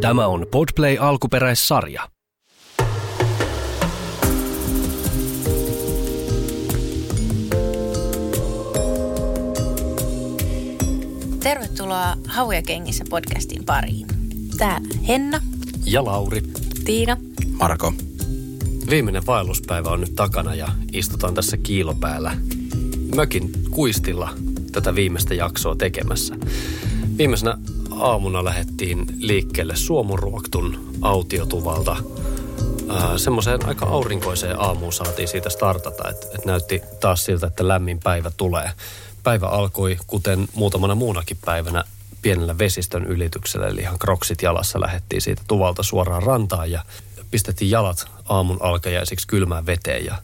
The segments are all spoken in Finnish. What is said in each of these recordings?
Tämä on Podplay alkuperäissarja. Tervetuloa Hauja kengissä podcastin pariin. Täällä Henna, Ja Lauri. Tiina. Marko. Viimeinen vaelluspäivä on nyt takana ja istutaan tässä kiilopäällä mökin kuistilla tätä viimeistä jaksoa tekemässä. Viimeisenä aamuna lähdettiin liikkeelle Suomuruoktun autiotuvalta. Semmoiseen aika aurinkoiseen aamuun saatiin siitä startata, että et näytti taas siltä, että lämmin päivä tulee. Päivä alkoi, kuten muutamana muunakin päivänä, pienellä vesistön ylityksellä, eli ihan kroksit jalassa lähdettiin siitä tuvalta suoraan rantaan ja pistettiin jalat aamun alkajaisiksi kylmään veteen ja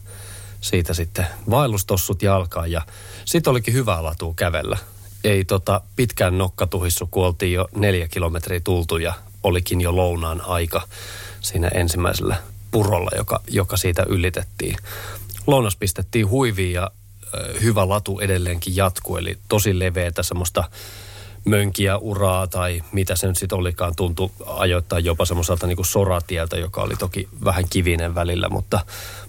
siitä sitten vaellustossut jalkaan ja sitten olikin hyvää latua kävellä. Ei tota pitkään nokkatuhissu, kun oltiin jo neljä kilometriä tultu ja olikin jo lounaan aika siinä ensimmäisellä purolla, joka, joka siitä ylitettiin. Lounas pistettiin huiviin ja ö, hyvä latu edelleenkin jatkuu, eli tosi leveätä semmoista mönkiä uraa tai mitä se nyt sitten olikaan, tuntui ajoittaa jopa semmoiselta niin kuin soratieltä, joka oli toki vähän kivinen välillä, mutta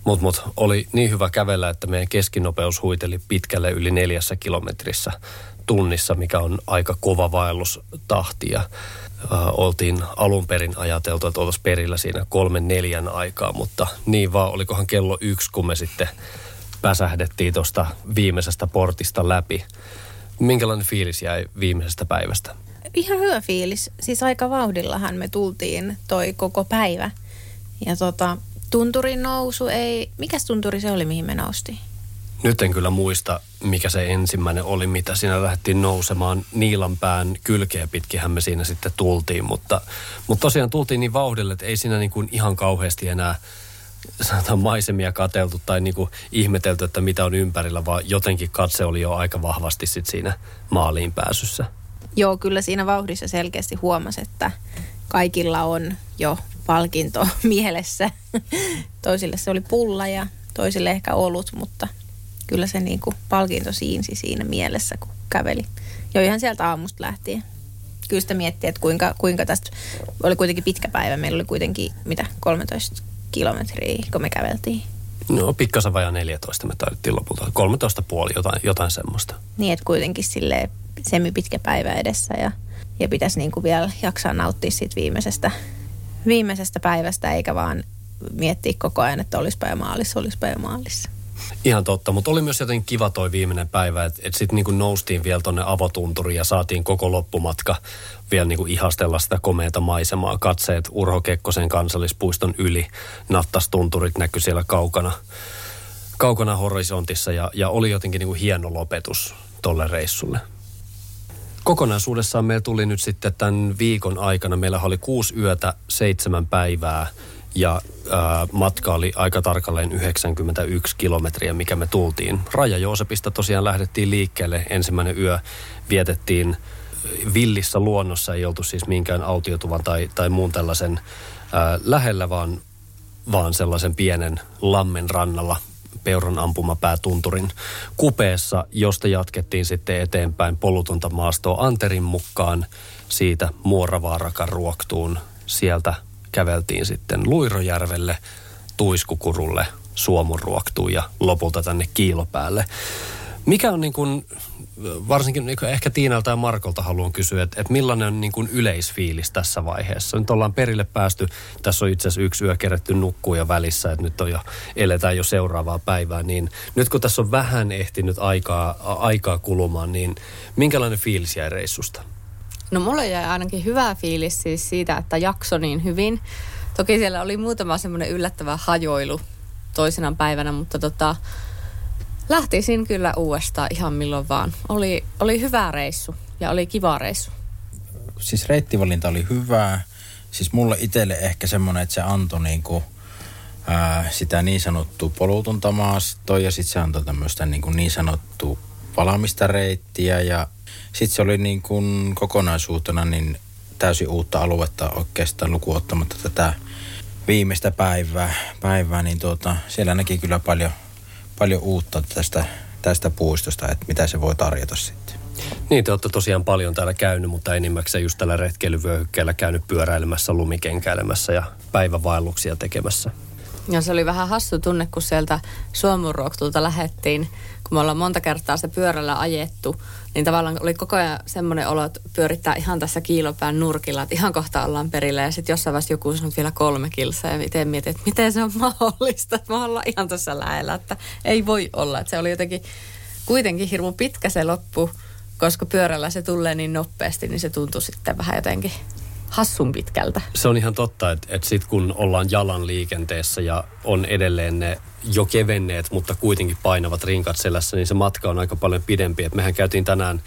mut, mut, oli niin hyvä kävellä, että meidän keskinopeus huiteli pitkälle yli neljässä kilometrissä tunnissa, mikä on aika kova vaellustahti ja äh, oltiin alun perin ajateltu, että oltaisiin perillä siinä kolmen neljän aikaa, mutta niin vaan olikohan kello yksi, kun me sitten päsähdettiin tuosta viimeisestä portista läpi. Minkälainen fiilis jäi viimeisestä päivästä? Ihan hyvä fiilis. Siis aika vauhdillahan me tultiin toi koko päivä. Ja tota, tunturin nousu ei... Mikäs tunturi se oli, mihin me noustiin? Nyt en kyllä muista, mikä se ensimmäinen oli, mitä siinä lähdettiin nousemaan. Niilanpään kylkeä pitkinhän me siinä sitten tultiin, mutta, mutta tosiaan tultiin niin vauhdille, että ei siinä niin kuin ihan kauheasti enää sanotaan maisemia kateltu tai niin kuin ihmetelty, että mitä on ympärillä, vaan jotenkin katse oli jo aika vahvasti sit siinä maaliin pääsyssä. Joo, kyllä siinä vauhdissa selkeästi huomasi, että kaikilla on jo palkinto mielessä. Toisille se oli pulla ja toisille ehkä olut, mutta kyllä se niin kuin palkinto siinsi siinä mielessä, kun käveli. Jo ihan sieltä aamusta lähtien. Kyllä sitä miettii, että kuinka, kuinka tästä oli kuitenkin pitkä päivä. Meillä oli kuitenkin, mitä, 13 kilometriä, kun me käveltiin. No pikkasen vajaa 14 me taidettiin lopulta. 13 puoli, jotain, jotain semmoista. Niin, että kuitenkin sille semi pitkä päivä edessä ja, ja pitäisi niin kuin vielä jaksaa nauttia siitä viimeisestä, viimeisestä päivästä, eikä vaan miettiä koko ajan, että olisipa jo maalissa, olisipa jo maalissa. Ihan totta, mutta oli myös jotenkin kiva toi viimeinen päivä, että et sitten niinku noustiin vielä tonne avotunturiin ja saatiin koko loppumatka vielä niinku ihastella sitä komeata maisemaa. Katseet Urho Kekkosen kansallispuiston yli, nattastunturit näkyi siellä kaukana, kaukana horisontissa ja, ja oli jotenkin niinku hieno lopetus tolle reissulle. Kokonaisuudessaan meillä tuli nyt sitten tämän viikon aikana, meillä oli kuusi yötä, seitsemän päivää ja ää, matka oli aika tarkalleen 91 kilometriä, mikä me tultiin. Raja Joosepista tosiaan lähdettiin liikkeelle. Ensimmäinen yö vietettiin villissä luonnossa, ei oltu siis minkään autiotuvan tai, tai muun tällaisen ää, lähellä, vaan, vaan sellaisen pienen lammen rannalla Peuron ampumapäätunturin kupeessa, josta jatkettiin sitten eteenpäin polutonta maastoa Anterin mukaan siitä Muoravaarakan ruoktuun. Sieltä käveltiin sitten Luirojärvelle, Tuiskukurulle, Suomunruoktuun ja lopulta tänne Kiilopäälle. Mikä on niin kuin, varsinkin niin kuin ehkä Tiinalta ja Markolta haluan kysyä, että, että millainen on niin kuin yleisfiilis tässä vaiheessa? Nyt ollaan perille päästy, tässä on itse asiassa yksi yö kerätty nukkuu jo välissä, että nyt on jo, eletään jo seuraavaa päivää, niin nyt kun tässä on vähän ehtinyt aikaa, aikaa kulumaan, niin minkälainen fiilis jäi reissusta? No mulle jäi ainakin hyvä fiilis siis siitä, että jakso niin hyvin. Toki siellä oli muutama semmoinen yllättävä hajoilu toisena päivänä, mutta tota, lähtisin kyllä uudestaan ihan milloin vaan. Oli, oli hyvä reissu ja oli kiva reissu. Siis reittivalinta oli hyvää. Siis mulle itselle ehkä semmoinen, että se antoi niinku, ää, sitä niin sanottua polutonta maastoa ja sitten se antoi tämmöistä niin, kuin niin sanottua palamista reittiä ja sitten se oli niin kuin kokonaisuutena niin täysin uutta aluetta oikeastaan lukuottamatta tätä viimeistä päivää, päivää niin tuota, siellä näki kyllä paljon, paljon uutta tästä, tästä puistosta, että mitä se voi tarjota sitten. Niin, te olette tosiaan paljon täällä käynyt, mutta enimmäkseen just tällä retkeilyvyöhykkeellä käynyt pyöräilemässä, lumikenkäilemässä ja päivävaelluksia tekemässä. Ja se oli vähän hassu tunne, kun sieltä Suomuruoktulta lähettiin, kun me ollaan monta kertaa se pyörällä ajettu, niin tavallaan oli koko ajan semmoinen olo, että pyörittää ihan tässä kiilopään nurkilla, että ihan kohta ollaan perillä. Ja sitten jossain vaiheessa joku sanoi vielä kolme kilsaa ja miten mietin, että miten se on mahdollista, että me ollaan ihan tässä lähellä, että ei voi olla. Että se oli jotenkin kuitenkin hirmu pitkä se loppu, koska pyörällä se tulee niin nopeasti, niin se tuntui sitten vähän jotenkin hassun pitkältä. Se on ihan totta, että, että sitten kun ollaan jalan liikenteessä ja on edelleen ne jo kevenneet, mutta kuitenkin painavat rinkat selässä, niin se matka on aika paljon pidempi. Et mehän käytiin tänään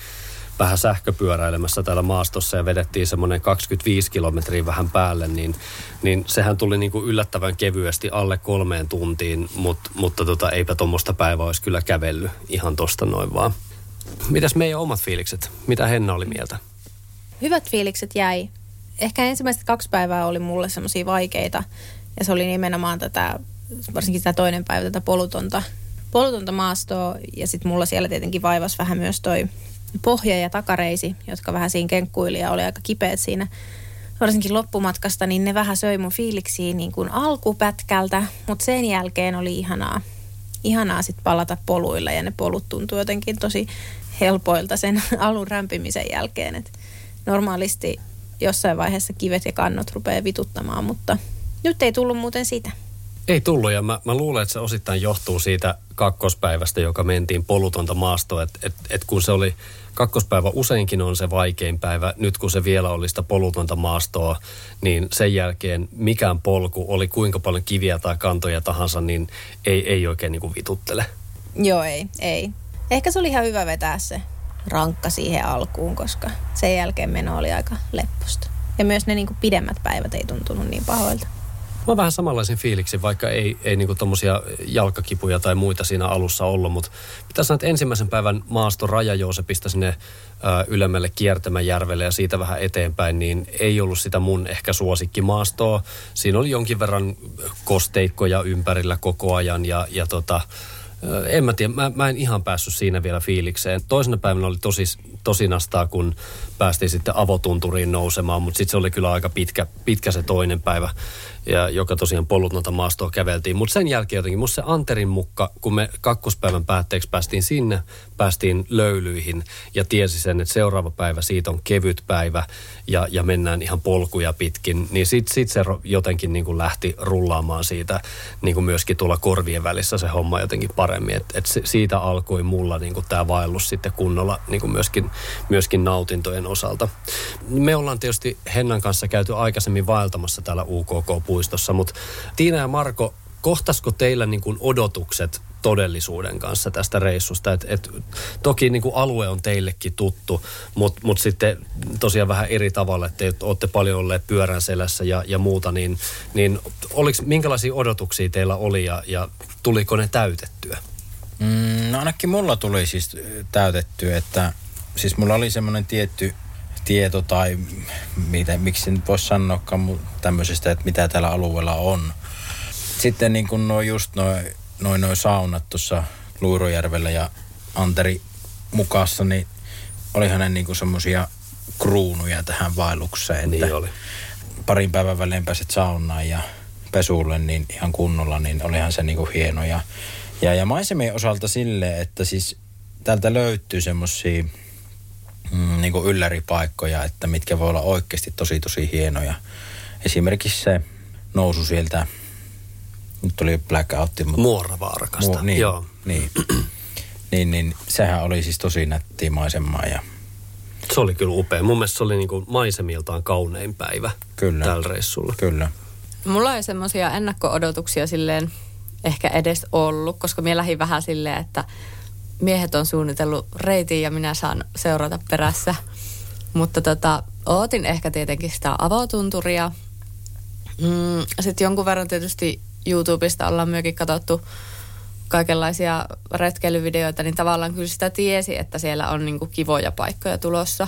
vähän sähköpyöräilemässä täällä maastossa ja vedettiin semmoinen 25 kilometriä vähän päälle, niin, niin sehän tuli niin kuin yllättävän kevyesti alle kolmeen tuntiin, mutta, mutta tota, eipä tuommoista päivää olisi kyllä kävellyt ihan tosta noin vaan. Mitäs meidän omat fiilikset? Mitä Henna oli mieltä? Hyvät fiilikset jäi. Ehkä ensimmäiset kaksi päivää oli mulle semmoisia vaikeita. Ja se oli nimenomaan tätä, varsinkin tämä toinen päivä, tätä polutonta, polutonta maastoa. Ja sitten mulla siellä tietenkin vaivas vähän myös toi pohja- ja takareisi, jotka vähän siinä kenkkuili ja oli aika kipeät siinä varsinkin loppumatkasta, niin ne vähän söi mun fiiliksiä niin kuin alkupätkältä, mutta sen jälkeen oli ihanaa, ihanaa sitten palata poluilla ja ne polut tuntui jotenkin tosi helpoilta sen alun rämpimisen jälkeen. Et normaalisti jossain vaiheessa kivet ja kannot rupeaa vituttamaan, mutta nyt ei tullut muuten sitä. Ei tullut ja mä, mä luulen, että se osittain johtuu siitä kakkospäivästä, joka mentiin polutonta maastoa. Että et, et kun se oli, kakkospäivä useinkin on se vaikein päivä. Nyt kun se vielä oli sitä polutonta maastoa, niin sen jälkeen mikään polku, oli kuinka paljon kiviä tai kantoja tahansa, niin ei, ei oikein niin kuin vituttele. Joo, ei, ei. Ehkä se oli ihan hyvä vetää se rankka siihen alkuun, koska sen jälkeen meno oli aika lepposta. Ja myös ne niin kuin pidemmät päivät ei tuntunut niin pahoilta. Mä vähän samanlaisen fiiliksen, vaikka ei, ei niinku tommosia jalkakipuja tai muita siinä alussa ollut, mutta pitää sanoa, että ensimmäisen päivän maasto rajajousepista sinne ä, ylemmälle Kiertämäjärvelle ja siitä vähän eteenpäin, niin ei ollut sitä mun ehkä suosikkimaastoa. Siinä oli jonkin verran kosteikkoja ympärillä koko ajan ja, ja tota, en mä tiedä, mä, mä en ihan päässyt siinä vielä fiilikseen. Toisena päivänä oli tosi, tosi nastaa, kun päästiin sitten avotunturiin nousemaan, mutta sitten se oli kyllä aika pitkä, pitkä se toinen päivä ja joka tosiaan polutnota maastoa käveltiin. Mutta sen jälkeen jotenkin, musta se Anterin mukka, kun me kakkospäivän päätteeksi päästiin sinne, päästiin löylyihin ja tiesi sen, että seuraava päivä siitä on kevyt päivä ja, ja mennään ihan polkuja pitkin, niin sitten sit se jotenkin niin kuin lähti rullaamaan siitä niin kuin myöskin tuolla korvien välissä se homma jotenkin paremmin. Et, et siitä alkoi mulla niin kuin tämä vaellus sitten kunnolla niin kuin myöskin, myöskin nautintojen osalta. Me ollaan tietysti Hennan kanssa käyty aikaisemmin vaeltamassa täällä UKK-puistossa, mutta Tiina ja Marko, kohtasko teillä niin kuin odotukset todellisuuden kanssa tästä reissusta. Et, et, toki niin kuin alue on teillekin tuttu, mutta mut sitten tosiaan vähän eri tavalla, että te olette paljon olleet pyörän selässä ja, ja muuta, niin, niin oliks, minkälaisia odotuksia teillä oli ja, ja tuliko ne täytettyä? Mm, no ainakin mulla tuli siis täytettyä, että siis mulla oli semmoinen tietty tieto tai mitä, miksi nyt voisi sanoa tämmöisestä, että mitä tällä alueella on. Sitten niin kuin no just noin noin noin saunat tuossa Luurojärvellä ja Anteri mukassa, niin oli hänen niinku semmosia kruunuja tähän vaellukseen. Niin oli. Parin päivän välein pääset saunaan ja pesulle niin ihan kunnolla, niin olihan se niinku hieno. Ja, ja, ja maisemien osalta sille, että siis täältä löytyy semmosia mm, niinku ylläripaikkoja, että mitkä voi olla oikeasti tosi tosi hienoja. Esimerkiksi se nousu sieltä nyt tuli blackout. Mutta... Muoravaarkasta, Mu- niin, Joo. Niin. niin, niin, sehän oli siis tosi nättiä maisemaa ja se oli kyllä upea. Mun mielestä se oli niinku maisemiltaan kaunein päivä kyllä. tällä reissulla. Kyllä. Mulla ei semmoisia ennakko-odotuksia silleen ehkä edes ollut, koska minä lähdin vähän silleen, että miehet on suunnitellut reitin ja minä saan seurata perässä. Mutta tota, ootin ehkä tietenkin sitä avotunturia. Mm, Sitten jonkun verran tietysti YouTubesta ollaan myöskin katsottu kaikenlaisia retkeilyvideoita, niin tavallaan kyllä sitä tiesi, että siellä on niin kuin kivoja paikkoja tulossa.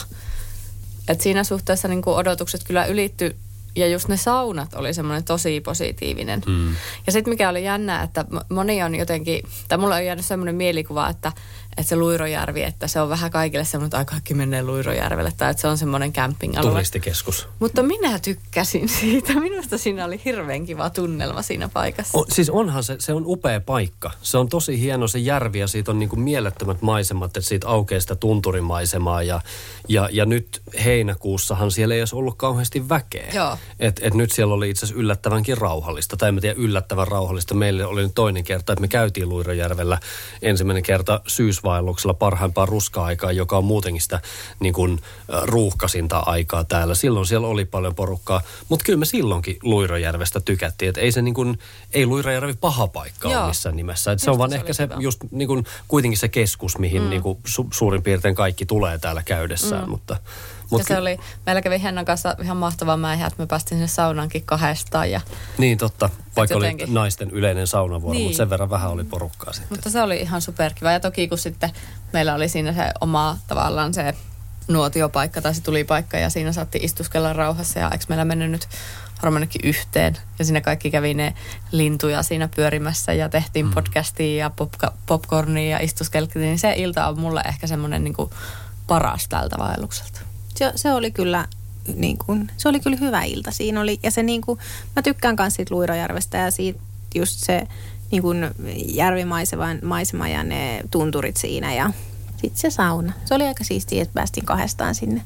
Et siinä suhteessa niin kuin odotukset kyllä ylitty ja just ne saunat oli semmoinen tosi positiivinen. Mm. Ja sitten mikä oli jännää, että moni on jotenkin, tai mulla on jäänyt semmoinen mielikuva, että, että se Luirojärvi, että se on vähän kaikille semmoinen, että ai kaikki menee Luirojärvelle tai että se on semmoinen camping-alue. Turistikeskus. Mutta minä tykkäsin siitä. Minusta siinä oli hirveän kiva tunnelma siinä paikassa. O, siis onhan se, se on upea paikka. Se on tosi hieno se järvi ja siitä on niin kuin mielettömät maisemat, että siitä aukeaa sitä tunturimaisemaa ja, ja, ja nyt heinäkuussahan siellä ei edes ollut kauheasti väkeä. Joo. Et, et nyt siellä oli itse asiassa yllättävänkin rauhallista, tai en tiedä yllättävän rauhallista. Meille oli nyt toinen kerta, että me käytiin Luirojärvellä ensimmäinen kerta syysvaelluksella parhaimpaa ruska-aikaa, joka on muutenkin sitä niin kuin, ruuhkasinta aikaa täällä. Silloin siellä oli paljon porukkaa, mutta kyllä me silloinkin Luirojärvestä tykättiin, että ei se niin kuin, ei Luirojärvi paha paikka ole Joo. missään nimessä. Et se on vaan se ehkä se hyvä. just niin kuin, kuitenkin se keskus, mihin mm. niin kuin, su, suurin piirtein kaikki tulee täällä käydessään, mm. mutta, ja mutta se oli, meillä kävi Hennan kanssa ihan mahtava mäihä, että me päästiin sinne saunaankin kahdestaan. Ja, Niin totta, vaikka oli jotenkin- naisten yleinen saunavuoro, Niin. mutta sen verran vähän oli porukkaa sitten. mutta se oli ihan superkiva. Ja toki kun sitten meillä oli siinä se oma tavallaan se nuotiopaikka tai se tulipaikka ja siinä saatiin istuskella rauhassa ja eikö meillä mennyt nyt varmaan ainakin yhteen. Ja siinä kaikki kävi ne lintuja siinä pyörimässä ja tehtiin mm. podcastia ja popka- popcornia ja istuskeltiin. Niin se ilta on mulle ehkä semmoinen niin paras tältä vaellukselta. Se, se oli kyllä niin kuin, se oli kyllä hyvä ilta. Siinä oli, ja se niin kuin, mä tykkään myös siitä Luirojärvestä ja siitä just se niin kuin järvimaisema maisema ja ne tunturit siinä ja sitten se sauna. Se oli aika siistiä, että päästiin kahdestaan sinne.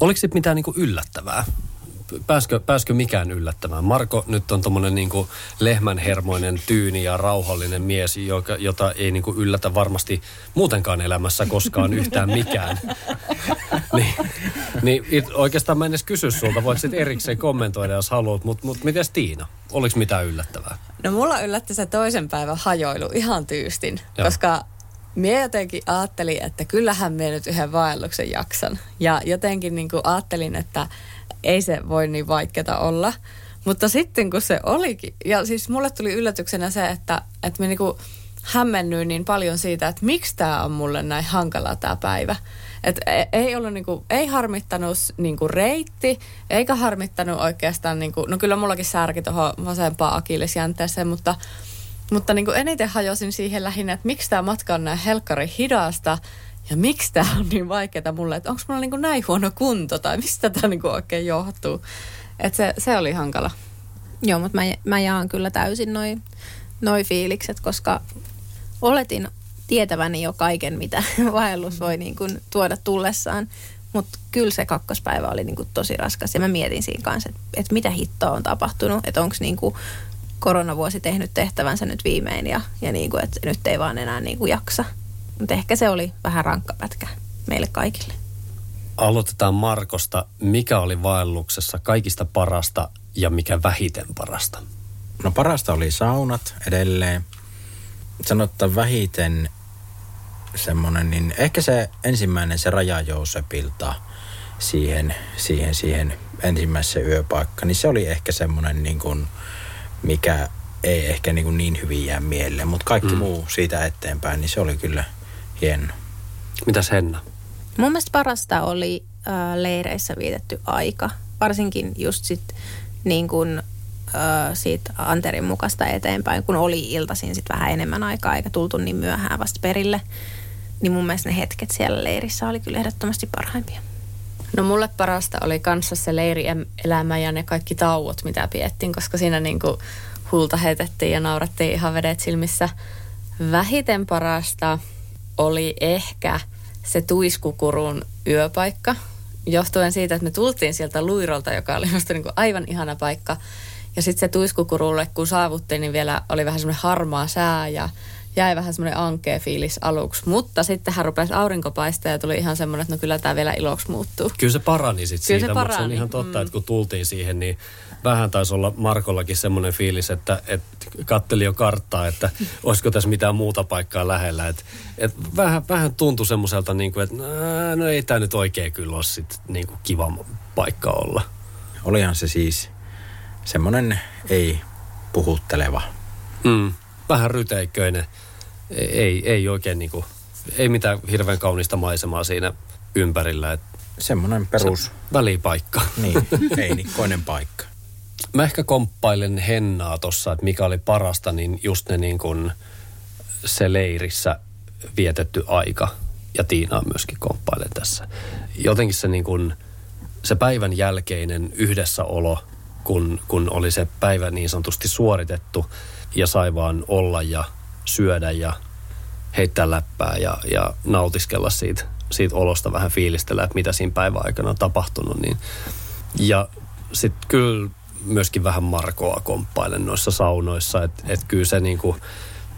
Oliko sitten mitään niinku yllättävää? Pääskö, pääskö mikään yllättämään? Marko nyt on tommonen niinku lehmänhermoinen, tyyni ja rauhallinen mies, joka, jota ei niinku yllätä varmasti muutenkaan elämässä koskaan yhtään mikään. niin, niin it, oikeastaan mä en edes kysy sulta, voit sitten erikseen kommentoida, jos haluat, mutta mut, mites Tiina? Oliko mitään yllättävää? No mulla yllätti se toisen päivän hajoilu ihan tyystin, Joo. Koska Mie jotenkin ajattelin, että kyllähän me nyt yhden vaelluksen jaksan. Ja jotenkin niin kuin ajattelin, että ei se voi niin vaikeata olla. Mutta sitten kun se olikin, ja siis mulle tuli yllätyksenä se, että, että me niinku hämmennyin niin paljon siitä, että miksi tämä on mulle näin hankala tämä päivä. Et e- ei, ollut niinku, ei harmittanut niinku reitti, eikä harmittanut oikeastaan, niinku, no kyllä mullakin särki tuohon vasempaan akillesjänteeseen, mutta, mutta niinku eniten hajosin siihen lähinnä, että miksi tämä matka on näin helkkari hidasta ja miksi tämä on niin vaikeaa mulle, että onko mulla niinku näin huono kunto tai mistä tämä niinku oikein johtuu. Et se, se oli hankala. Joo, mutta mä, mä jaan kyllä täysin noi, noi fiilikset, koska oletin tietäväni jo kaiken, mitä vaellus voi niin kuin tuoda tullessaan. Mutta kyllä se kakkospäivä oli niin kuin tosi raskas ja mä mietin siinä kanssa, että, että mitä hittoa on tapahtunut, että onko niin kuin koronavuosi tehnyt tehtävänsä nyt viimein ja, ja niin kuin, että nyt ei vaan enää niin kuin jaksa. Mutta ehkä se oli vähän rankka pätkä meille kaikille. Aloitetaan Markosta. Mikä oli vaelluksessa kaikista parasta ja mikä vähiten parasta? No parasta oli saunat edelleen. Sanotta vähiten semmonen, niin ehkä se ensimmäinen se Raja Joosepilta siihen, siihen, siihen ensimmäiseen yöpaikkaan, niin se oli ehkä semmoinen niin kuin, mikä ei ehkä niin, kuin niin hyvin jää mieleen, mutta kaikki mm. muu siitä eteenpäin, niin se oli kyllä hieno. Mitäs Henna? Mun mielestä parasta oli äh, leireissä vietetty aika. Varsinkin just sit niin kun, äh, siitä Anterin mukasta eteenpäin, kun oli iltaisin sit vähän enemmän aikaa eikä tultu niin myöhään vasta perille. Niin mun mielestä ne hetket siellä leirissä oli kyllä ehdottomasti parhaimpia. No mulle parasta oli kanssa se leirielämä ja ne kaikki tauot, mitä piettiin, koska siinä niinku hulta heitettiin ja naurattiin ihan vedet silmissä. Vähiten parasta oli ehkä se tuiskukurun yöpaikka, johtuen siitä, että me tultiin sieltä luirolta, joka oli minusta niinku aivan ihana paikka. Ja sitten se tuiskukurulle, kun saavuttiin, niin vielä oli vähän semmoinen harmaa sää ja jäi vähän semmoinen ankea fiilis aluksi. Mutta sittenhän rupesi aurinko paistaa ja tuli ihan semmoinen, että no kyllä tämä vielä iloksi muuttuu. Kyllä se parani sitten Kyllä se siitä, mutta se on parani, ihan totta, mm. että kun tultiin siihen, niin vähän taisi olla Markollakin semmoinen fiilis, että, että katteli jo karttaa, että olisiko tässä mitään muuta paikkaa lähellä. Että, että vähän, vähän tuntui semmoiselta, niin kuin, että "Nää, no ei tämä nyt oikein kyllä ole sit, niin kuin kiva paikka olla. Olihan se siis semmoinen ei puhutteleva. Mm. Vähän ryteikköinen. Ei, ei oikein niin kuin, ei mitään hirveän kaunista maisemaa siinä ympärillä. Että Semmoinen perus, se välipaikka. niin, heinikkoinen paikka. Mä ehkä komppailen Hennaa tossa, että mikä oli parasta, niin just ne niin kuin se leirissä vietetty aika ja Tiina on myöskin komppailee tässä. Jotenkin se, niin kuin, se päivän jälkeinen yhdessäolo, kun, kun oli se päivä niin sanotusti suoritettu ja sai vaan olla ja syödä ja heittää läppää ja, ja nautiskella siitä, siitä olosta, vähän fiilistellä, että mitä siinä päivän aikana on tapahtunut. Niin. Ja sitten kyllä myöskin vähän Markoa komppailen noissa saunoissa, että et kyllä se niin kuin,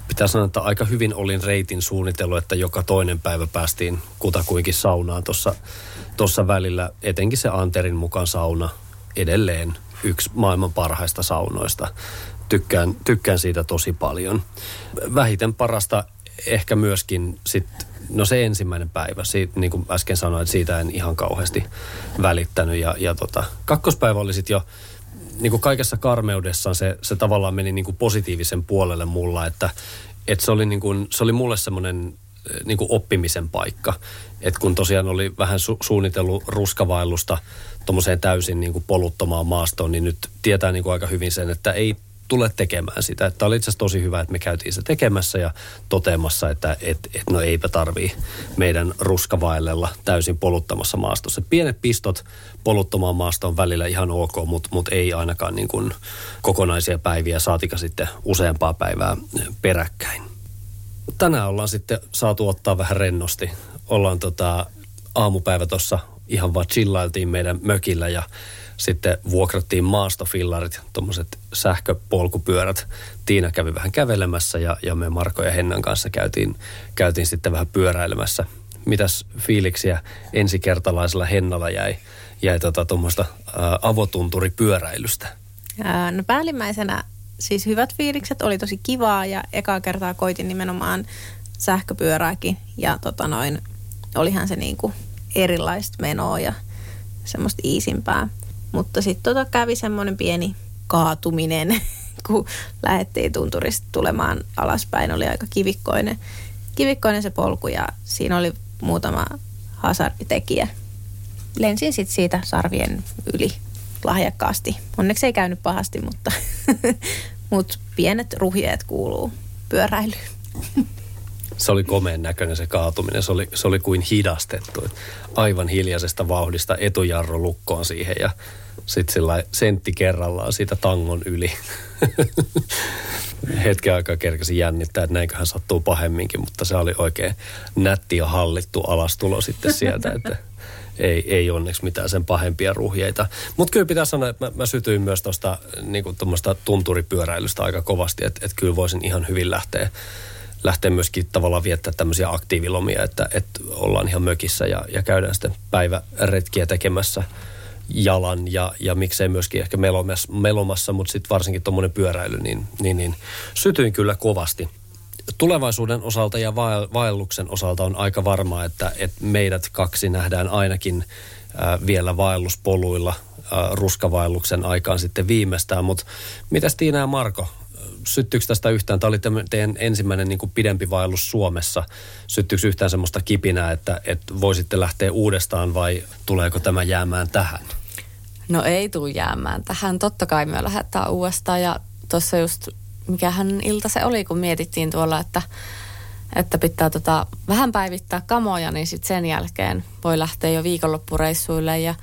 pitää sanoa, että aika hyvin olin reitin suunnitellut, että joka toinen päivä päästiin kutakuinkin saunaan tuossa tossa välillä. Etenkin se Anterin mukaan sauna edelleen yksi maailman parhaista saunoista. Tykkään, tykkään siitä tosi paljon. Vähiten parasta ehkä myöskin sit, no se ensimmäinen päivä, siitä, niin kuin äsken sanoin, siitä en ihan kauheasti välittänyt. Ja, ja tota, kakkospäivä oli sitten jo niin kuin kaikessa karmeudessaan se, se tavallaan meni niin kuin positiivisen puolelle mulla, että, että se, oli niin kuin, se oli mulle semmoinen niin kuin oppimisen paikka. että kun tosiaan oli vähän su- suunnitellut ruskavaillusta tuommoiseen täysin niin kuin poluttomaan maastoon, niin nyt tietää niin kuin aika hyvin sen, että ei tule tekemään sitä. Että oli itse asiassa tosi hyvä, että me käytiin se tekemässä ja toteamassa, että et, et no eipä tarvii meidän ruskavaillella täysin poluttamassa maastossa. Pienet pistot poluttomaan maastoon välillä ihan ok, mutta mut ei ainakaan niin kuin kokonaisia päiviä, saatika sitten useampaa päivää peräkkäin. Tänään ollaan sitten saatu ottaa vähän rennosti. Ollaan tota, aamupäivä tuossa ihan vaan chillailtiin meidän mökillä ja sitten vuokrattiin maastofillarit, tuommoiset sähköpolkupyörät. Tiina kävi vähän kävelemässä ja, ja me Marko ja Hennan kanssa käytiin, käytiin sitten vähän pyöräilemässä. Mitäs fiiliksiä ensikertalaisella Hennalla jäi, jäi tota tuommoista avotunturipyöräilystä? Ää, no päällimmäisenä siis hyvät fiilikset, oli tosi kivaa ja ekaa kertaa koitin nimenomaan sähköpyörääkin ja tota noin, olihan se niinku erilaista menoa ja semmoista iisimpää. Mutta sitten tota kävi semmoinen pieni kaatuminen, kun lähdettiin tunturista tulemaan alaspäin. Oli aika kivikkoinen, kivikkoinen se polku ja siinä oli muutama hasarditekijä. Lensin sitten siitä sarvien yli lahjakkaasti. Onneksi ei käynyt pahasti, mutta, mutta pienet ruhjeet kuuluu pyöräilyyn. Se oli komeen näköinen se kaatuminen. Se oli, se oli kuin hidastettu. Aivan hiljaisesta vauhdista etujarro lukkoon siihen ja sitten sillä sentti kerrallaan siitä tangon yli. Hetken aikaa kerkesi jännittää, että näinköhän sattuu pahemminkin, mutta se oli oikein nätti ja hallittu alastulo sitten sieltä, että ei, ei onneksi mitään sen pahempia ruhjeita. Mutta kyllä pitää sanoa, että mä, mä sytyin myös tuosta niin tunturipyöräilystä aika kovasti, että, että kyllä voisin ihan hyvin lähteä lähteä myöskin tavallaan viettää tämmöisiä aktiivilomia, että, että ollaan ihan mökissä ja, ja käydään sitten päiväretkiä tekemässä jalan ja, ja miksei myöskin ehkä melomassa, melomassa mutta sitten varsinkin tuommoinen pyöräily, niin, niin, niin sytyin kyllä kovasti. Tulevaisuuden osalta ja vaelluksen osalta on aika varmaa, että, että meidät kaksi nähdään ainakin äh, vielä vaelluspoluilla äh, ruskavaelluksen aikaan sitten viimeistään. Mutta mitäs Tiina ja Marko, syttyykö tästä yhtään, tämä oli teidän ensimmäinen niin kuin pidempi vaellus Suomessa, syttyykö yhtään semmoista kipinää, että, että voisitte lähteä uudestaan vai tuleeko tämä jäämään tähän? No ei tule jäämään tähän. Totta kai me lähdetään uudestaan ja tuossa just, mikähän ilta se oli, kun mietittiin tuolla, että, että pitää tota, vähän päivittää kamoja, niin sitten sen jälkeen voi lähteä jo viikonloppureissuille ja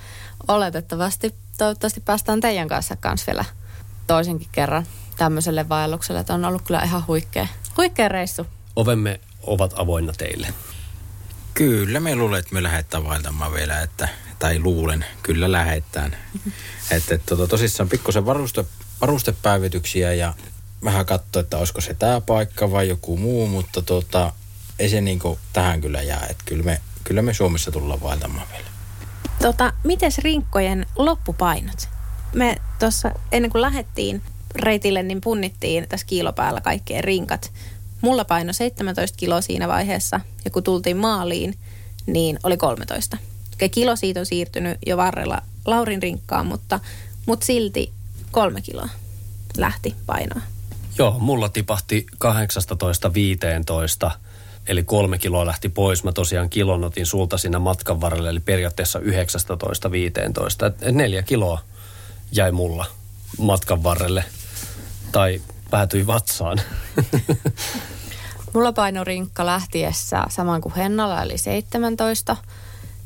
oletettavasti, toivottavasti päästään teidän kanssa kanssa vielä toisenkin kerran tämmöiselle vaellukselle. Että on ollut kyllä ihan huikea, huikea reissu. Ovemme ovat avoinna teille. Kyllä, me luulen, että me lähdetään vaeltamaan vielä, että, tai luulen, kyllä lähdetään. Mm-hmm. Että et, tota, tosissaan pikkusen varuste, varustepäivityksiä ja vähän katsoa, että olisiko se tämä paikka vai joku muu, mutta tota, ei se niinku tähän kyllä jää. Että kyllä me, kyllä me Suomessa tullaan vaeltamaan vielä. Tota, mites rinkkojen loppupainot? Me tuossa ennen kuin lähdettiin reitille, niin punnittiin tässä kiilopäällä kaikkien rinkat. Mulla paino 17 kiloa siinä vaiheessa ja kun tultiin maaliin, niin oli 13. Okei, kilo siitä on siirtynyt jo varrella Laurin rinkkaan, mutta, mutta silti kolme kiloa lähti painoa. Joo, mulla tipahti 18-15, eli kolme kiloa lähti pois. Mä tosiaan kilon otin sulta siinä matkan varrelle, eli periaatteessa 19-15. Neljä kiloa jäi mulla matkan varrelle tai päätyi vatsaan. Mulla paino rinkka lähtiessä saman kuin Hennalla, eli 17.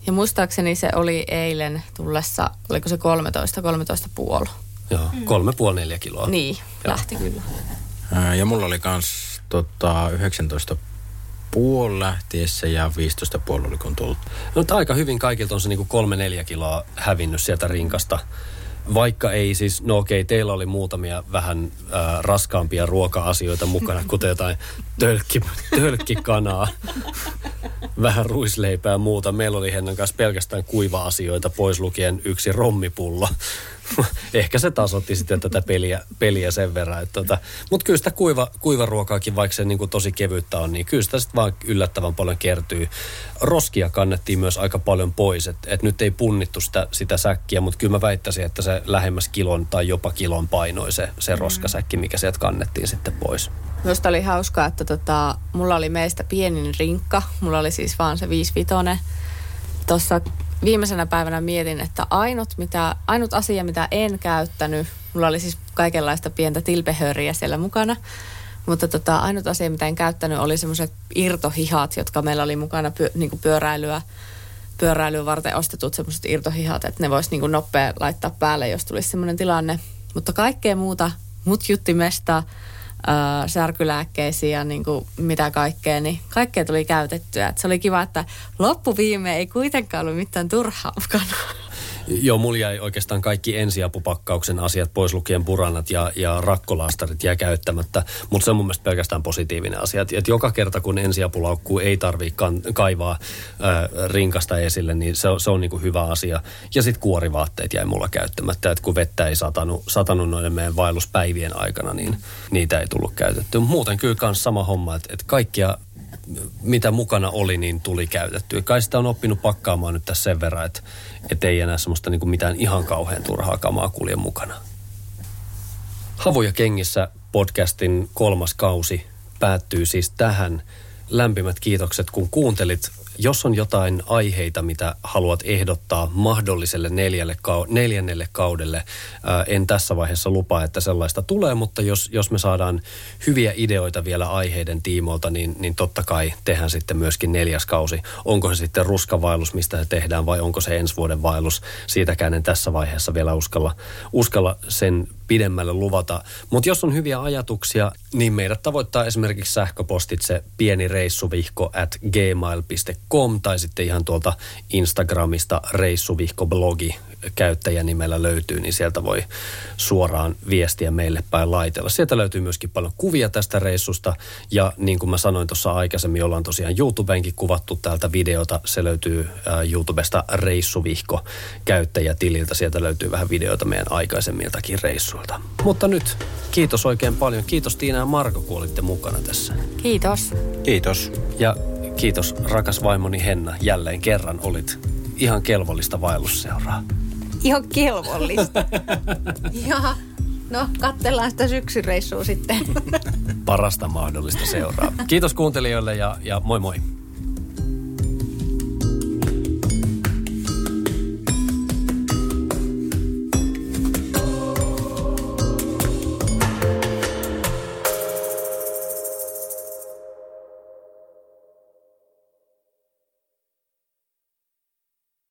Ja muistaakseni se oli eilen tullessa, oliko se 13, 13 puoli. Joo, kolme puoli neljä kiloa. Niin, Joo. lähti kyllä. Ja mulla oli kans tota, 19 puoli lähtiessä ja 15 puoli oli kun tullut. No, aika hyvin kaikilta on se niinku kolme neljä kiloa hävinnyt sieltä rinkasta. Vaikka ei siis, no okei, teillä oli muutamia vähän äh, raskaampia ruoka-asioita mukana, kuten jotain tölkki, tölkkikanaa, vähän ruisleipää ja muuta. Meillä oli Hennan kanssa pelkästään kuiva-asioita, pois lukien yksi rommipullo. Ehkä se tasoitti sitten tätä peliä, peliä sen verran. että Tota, Mutta kyllä sitä kuiva, kuivaruokaakin, vaikka se niin kuin tosi kevyttä on, niin kyllä sitä sitten vaan yllättävän paljon kertyy. Roskia kannettiin myös aika paljon pois, että et nyt ei punnittu sitä, sitä säkkiä, mutta kyllä mä väittäisin, että se lähemmäs kilon tai jopa kilon painoi se, se roskasäkki, mikä sieltä kannettiin sitten pois. Minusta oli hauskaa, että tota, mulla oli meistä pienin rinkka. Mulla oli siis vaan se 55. Tuossa viimeisenä päivänä mietin, että ainut, mitä, ainut asia, mitä en käyttänyt, mulla oli siis kaikenlaista pientä tilpehöriä siellä mukana, mutta tota, ainut asia, mitä en käyttänyt, oli semmoiset irtohihat, jotka meillä oli mukana pyö, niin pyöräilyä, pyöräilyä varten ostetut semmoiset irtohihat, että ne voisi niin nopea laittaa päälle, jos tulisi semmoinen tilanne. Mutta kaikkea muuta, mut juttimesta, äh, särkylääkkeisiin ja niin kuin mitä kaikkea, niin kaikkea tuli käytettyä. Et se oli kiva, että loppuviime ei kuitenkaan ollut mitään turhaa mukana. Joo, mulla jäi oikeastaan kaikki ensiapupakkauksen asiat pois lukien puranat ja, ja rakkolastarit jää käyttämättä, mutta se on mun mielestä pelkästään positiivinen asia. Et, et joka kerta kun ensiapulaukkuu ei tarvitse kaivaa ää, rinkasta esille, niin se, se on niinku hyvä asia. Ja sitten kuorivaatteet jäi mulla käyttämättä, että kun vettä ei satanut, satanut noiden meidän vaelluspäivien aikana, niin niitä ei tullut käytetty. Muuten kyllä kans sama homma, että et kaikkia mitä mukana oli, niin tuli käytettyä. Kai sitä on oppinut pakkaamaan nyt tässä sen verran, että, että ei enää semmoista niin kuin mitään ihan kauhean turhaa kamaa kulje mukana. Havuja kengissä podcastin kolmas kausi päättyy siis tähän. Lämpimät kiitokset, kun kuuntelit. Jos on jotain aiheita, mitä haluat ehdottaa mahdolliselle neljälle, neljännelle kaudelle, en tässä vaiheessa lupaa, että sellaista tulee, mutta jos, jos me saadaan hyviä ideoita vielä aiheiden tiimoilta, niin, niin totta kai tehdään sitten myöskin neljäs kausi. Onko se sitten ruskavaellus, mistä se tehdään, vai onko se ensi vuoden vaellus? Siitäkään en tässä vaiheessa vielä uskalla, uskalla sen pidemmälle luvata. Mutta jos on hyviä ajatuksia, niin meidät tavoittaa esimerkiksi sähköpostitse pieni reissuvihko at gmail.com tai sitten ihan tuolta Instagramista reissuvihko-blogi käyttäjänimellä löytyy, niin sieltä voi suoraan viestiä meille päin laitella. Sieltä löytyy myöskin paljon kuvia tästä reissusta ja niin kuin mä sanoin tuossa aikaisemmin, ollaan tosiaan YouTubeenkin kuvattu täältä videota. Se löytyy äh, YouTubesta reissuvihko käyttäjätililtä. Sieltä löytyy vähän videoita meidän aikaisemmiltakin reissuilta. Mutta nyt kiitos oikein paljon. Kiitos Tiina ja Marko, kun olitte mukana tässä. Kiitos. Kiitos. Ja kiitos rakas vaimoni Henna, jälleen kerran olit ihan kelvollista vaellusseuraa. Ihan kelvollista. ja no, katsellaan sitä syksyreissua sitten. Parasta mahdollista seuraa. Kiitos kuuntelijoille ja, ja moi moi.